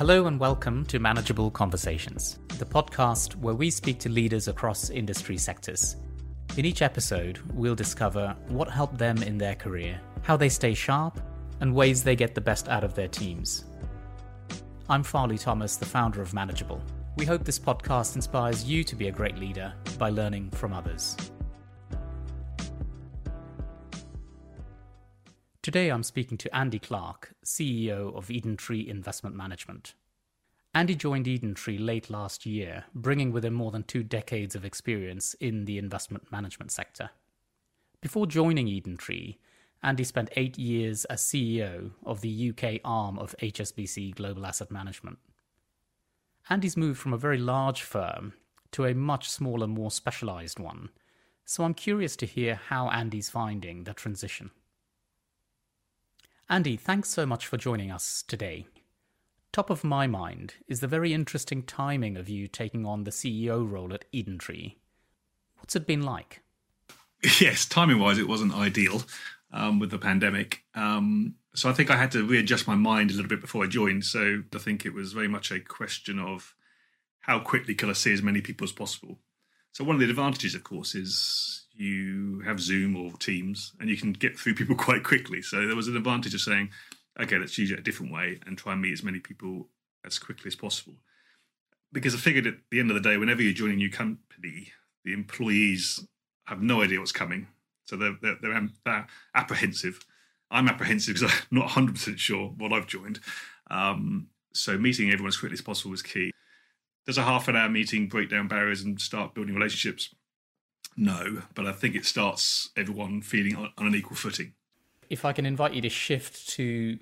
Hello and welcome to Manageable Conversations, the podcast where we speak to leaders across industry sectors. In each episode, we'll discover what helped them in their career, how they stay sharp, and ways they get the best out of their teams. I'm Farley Thomas, the founder of Manageable. We hope this podcast inspires you to be a great leader by learning from others. Today I'm speaking to Andy Clark, CEO of EdenTree Investment Management. Andy joined EdenTree late last year, bringing with him more than two decades of experience in the investment management sector. Before joining EdenTree, Andy spent eight years as CEO of the UK arm of HSBC Global Asset Management. Andy's moved from a very large firm to a much smaller, more specialized one, so I'm curious to hear how Andy's finding the transition. Andy, thanks so much for joining us today. Top of my mind is the very interesting timing of you taking on the CEO role at EdenTree. What's it been like? Yes, timing wise, it wasn't ideal um, with the pandemic. Um, so I think I had to readjust my mind a little bit before I joined. So I think it was very much a question of how quickly can I see as many people as possible. So one of the advantages, of course, is you have Zoom or Teams and you can get through people quite quickly. So there was an advantage of saying, okay, let's use it a different way and try and meet as many people as quickly as possible. Because I figured at the end of the day, whenever you're joining a new company, the employees have no idea what's coming. So they're, they're, they're, they're apprehensive. I'm apprehensive because I'm not 100% sure what I've joined. Um, so meeting everyone as quickly as possible was key. Does a half an hour meeting break down barriers and start building relationships? No, but I think it starts everyone feeling on, an equal footing. If I can invite you to shift to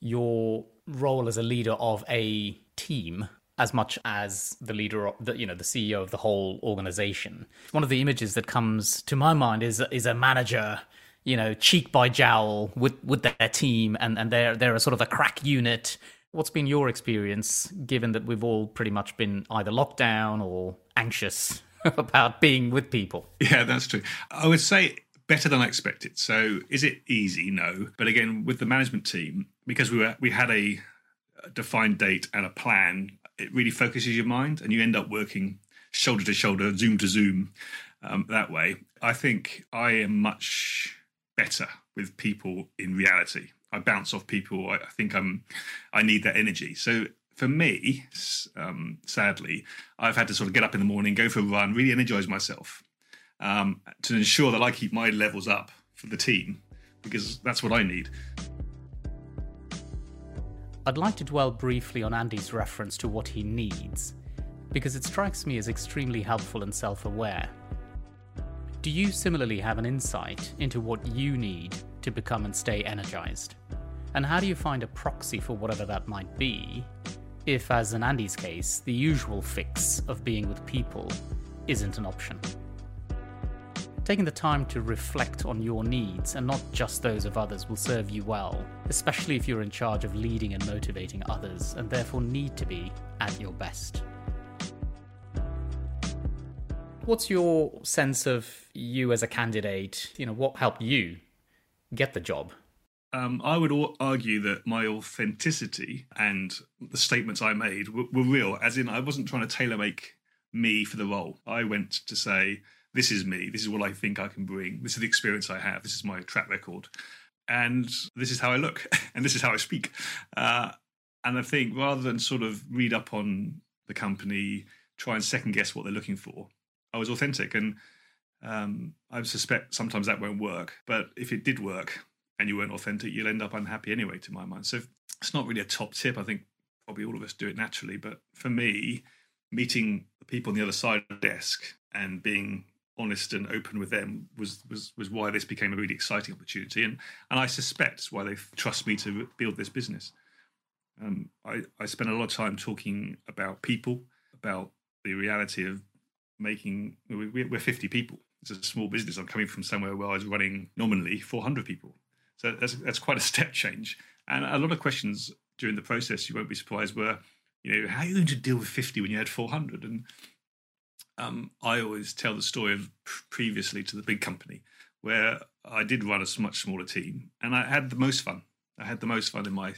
your role as a leader of a team as much as the leader of the you know the CEO of the whole organization. One of the images that comes to my mind is is a manager, you know, cheek by jowl with with their team and and they're they're a sort of a crack unit. What's been your experience given that we've all pretty much been either locked down or anxious about being with people. Yeah, that's true. I would say better than I expected. So, is it easy? No. But again, with the management team, because we were we had a defined date and a plan, it really focuses your mind, and you end up working shoulder to shoulder, zoom to zoom, um, that way. I think I am much better with people in reality. I bounce off people. I, I think I'm. I need that energy. So for me, um, sadly, I've had to sort of get up in the morning, go for a run, really energize myself um, to ensure that I keep my levels up for the team because that's what I need. I'd like to dwell briefly on Andy's reference to what he needs because it strikes me as extremely helpful and self aware. Do you similarly have an insight into what you need to become and stay energized? And how do you find a proxy for whatever that might be if, as in Andy's case, the usual fix of being with people isn't an option. Taking the time to reflect on your needs and not just those of others will serve you well, especially if you're in charge of leading and motivating others and therefore need to be at your best. What's your sense of you as a candidate? You know, what helped you get the job? Um, I would argue that my authenticity and the statements I made were, were real, as in I wasn't trying to tailor make me for the role. I went to say, this is me, this is what I think I can bring, this is the experience I have, this is my track record, and this is how I look, and this is how I speak. Uh, and I think rather than sort of read up on the company, try and second guess what they're looking for, I was authentic. And um, I suspect sometimes that won't work, but if it did work, and you weren't authentic, you'll end up unhappy anyway, to my mind. So it's not really a top tip. I think probably all of us do it naturally. But for me, meeting the people on the other side of the desk and being honest and open with them was was was why this became a really exciting opportunity. And and I suspect why they trust me to build this business. Um, I, I spent a lot of time talking about people, about the reality of making. We're 50 people. It's a small business. I'm coming from somewhere where I was running nominally 400 people. So that's, that's quite a step change. And a lot of questions during the process, you won't be surprised, were, you know, how are you going to deal with 50 when you had 400? And um, I always tell the story of previously to the big company where I did run a much smaller team and I had the most fun. I had the most fun in my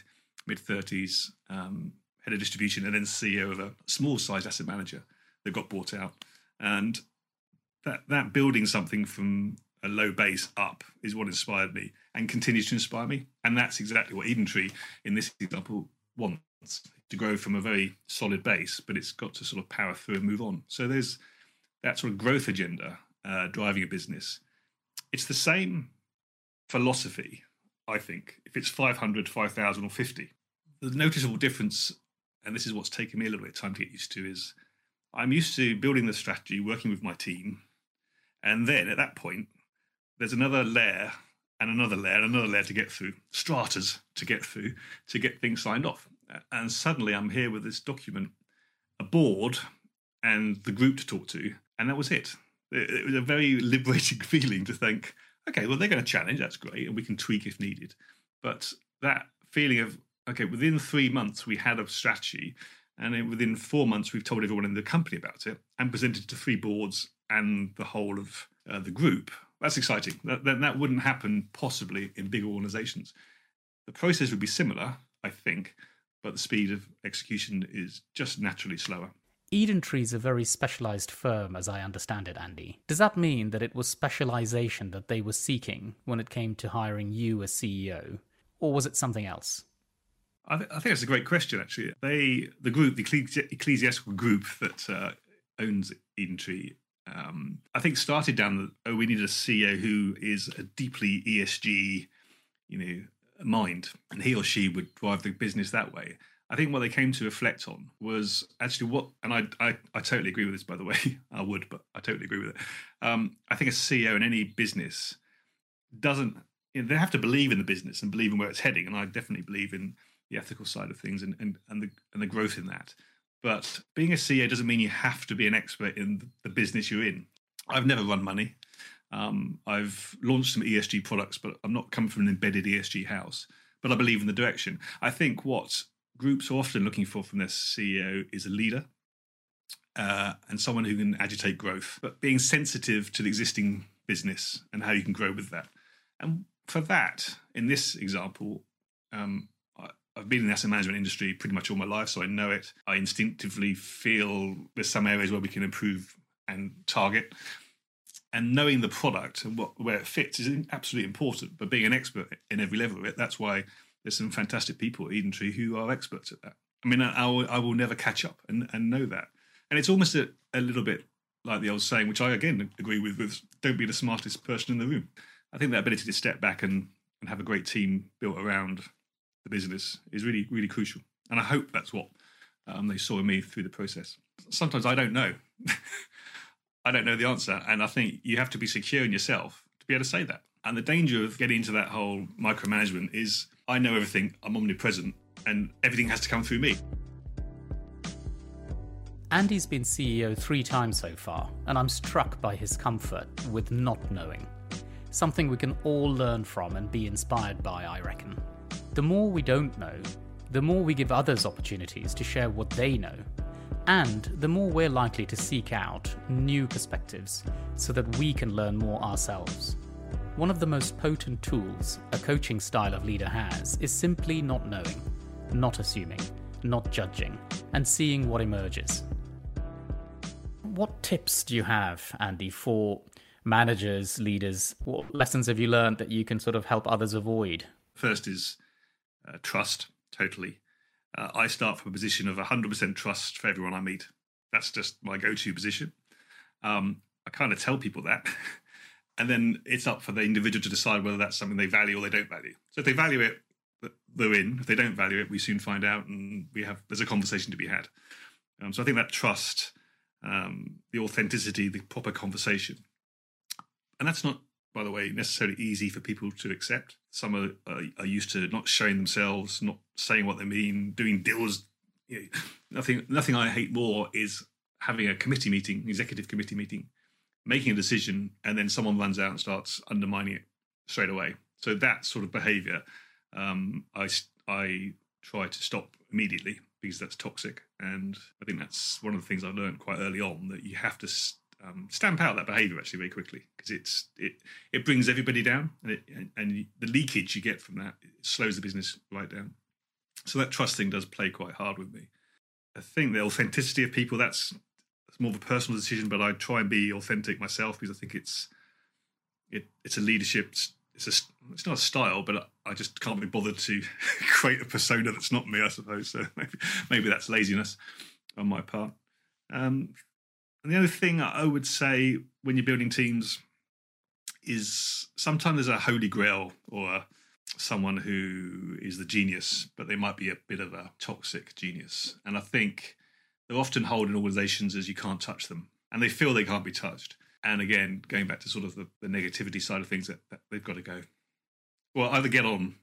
mid 30s, um, head of distribution, and then CEO of a small sized asset manager that got bought out. And that that building something from a low base up is what inspired me and continues to inspire me. And that's exactly what EdenTree in this example wants to grow from a very solid base, but it's got to sort of power through and move on. So there's that sort of growth agenda uh, driving a business. It's the same philosophy, I think, if it's 500, 5,000, or 50. The noticeable difference, and this is what's taken me a little bit of time to get used to, is I'm used to building the strategy, working with my team, and then at that point, there's another layer and another layer and another layer to get through, stratas to get through to get things signed off. And suddenly I'm here with this document, a board, and the group to talk to, and that was it. It was a very liberating feeling to think, okay, well, they're going to challenge, that's great, and we can tweak if needed. But that feeling of, okay, within three months, we had a strategy, and within four months, we've told everyone in the company about it and presented to three boards and the whole of uh, the group. That's exciting. That, that, that wouldn't happen possibly in big organizations. The process would be similar, I think, but the speed of execution is just naturally slower. EdenTree is a very specialized firm, as I understand it, Andy. Does that mean that it was specialization that they were seeking when it came to hiring you as CEO, or was it something else? I, th- I think that's a great question. Actually, they, the group, the ecclesiastical group that uh, owns EdenTree, um, I think started down the oh, we need a CEO who is a deeply ESG, you know, mind, and he or she would drive the business that way. I think what they came to reflect on was actually what, and I, I, I totally agree with this, by the way. I would, but I totally agree with it. Um, I think a CEO in any business doesn't, you know, they have to believe in the business and believe in where it's heading. And I definitely believe in the ethical side of things and, and, and, the, and the growth in that. But being a CEO doesn't mean you have to be an expert in the business you're in. I've never run money. Um, I've launched some ESG products, but I'm not coming from an embedded ESG house. But I believe in the direction. I think what groups are often looking for from their CEO is a leader uh, and someone who can agitate growth, but being sensitive to the existing business and how you can grow with that. And for that, in this example, um, I've been in the asset management industry pretty much all my life, so I know it. I instinctively feel there's some areas where we can improve and target. And knowing the product and what where it fits is absolutely important. But being an expert in every level of it, that's why there's some fantastic people at EdenTree who are experts at that. I mean, I, will, I will never catch up and, and know that. And it's almost a, a little bit like the old saying, which I again agree with, with don't be the smartest person in the room. I think that ability to step back and, and have a great team built around the business is really, really crucial. And I hope that's what um, they saw in me through the process. Sometimes I don't know. I don't know the answer. And I think you have to be secure in yourself to be able to say that. And the danger of getting into that whole micromanagement is I know everything, I'm omnipresent, and everything has to come through me. Andy's been CEO three times so far, and I'm struck by his comfort with not knowing. Something we can all learn from and be inspired by, I reckon. The more we don't know, the more we give others opportunities to share what they know, and the more we're likely to seek out new perspectives so that we can learn more ourselves. One of the most potent tools a coaching style of leader has is simply not knowing, not assuming, not judging, and seeing what emerges. What tips do you have, Andy, for managers, leaders? What lessons have you learned that you can sort of help others avoid? First is uh, trust, totally. Uh, I start from a position of 100% trust for everyone I meet. That's just my go to position. Um, I kind of tell people that. and then it's up for the individual to decide whether that's something they value or they don't value. So if they value it, they're in. If they don't value it, we soon find out, and we have there's a conversation to be had. Um, so I think that trust, um, the authenticity, the proper conversation, and that's not, by the way, necessarily easy for people to accept. Some are, are, are used to not showing themselves, not saying what they mean, doing deals. You know, nothing, nothing I hate more is having a committee meeting, executive committee meeting, making a decision and then someone runs out and starts undermining it straight away. So that sort of behaviour, um, I I try to stop immediately because that's toxic, and I think that's one of the things I learned quite early on that you have to um, stamp out that behaviour actually very quickly because it's it it brings everybody down, and, it, and, and the leakage you get from that slows the business right down. So that trust thing does play quite hard with me. I think the authenticity of people that's, that's more of a personal decision, but I try and be authentic myself because I think it's it, it's a leadership. It's a it's not a style, but I just can't be bothered to create a persona that's not me. I suppose so. Maybe, maybe that's laziness on my part. Um, and the other thing I would say when you're building teams is sometimes there's a holy grail or someone who is the genius, but they might be a bit of a toxic genius. And I think they're often held in organizations as you can't touch them, and they feel they can't be touched. And again, going back to sort of the, the negativity side of things, that, that, they've got to go. Well, either get on,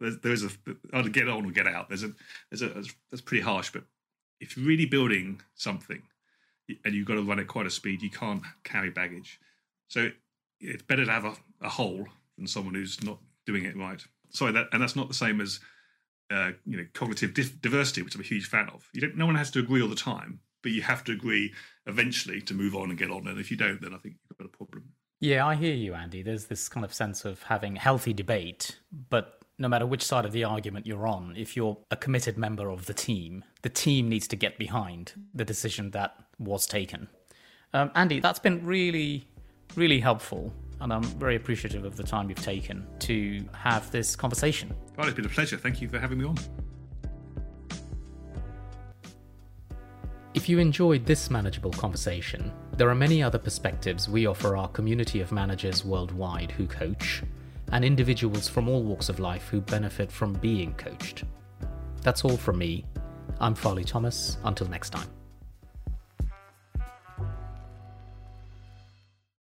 there's, there's a either get on or get out. There's a there's a that's pretty harsh, but if you're really building something and you've got to run at quite a speed, you can't carry baggage. So it's better to have a, a hole than someone who's not doing it right. Sorry, that and that's not the same as uh, you know cognitive diversity, which I'm a huge fan of. You don't. No one has to agree all the time, but you have to agree eventually to move on and get on. And if you don't, then I think you've got a problem. Yeah, I hear you, Andy. There's this kind of sense of having healthy debate, but no matter which side of the argument you're on, if you're a committed member of the team, the team needs to get behind the decision that was taken. Um, Andy, that's been really, really helpful and I'm very appreciative of the time you've taken to have this conversation. Well, it's been a pleasure. Thank you for having me on. If you enjoyed this manageable conversation, there are many other perspectives we offer our community of managers worldwide who coach, and individuals from all walks of life who benefit from being coached. That's all from me. I'm Farley Thomas. Until next time.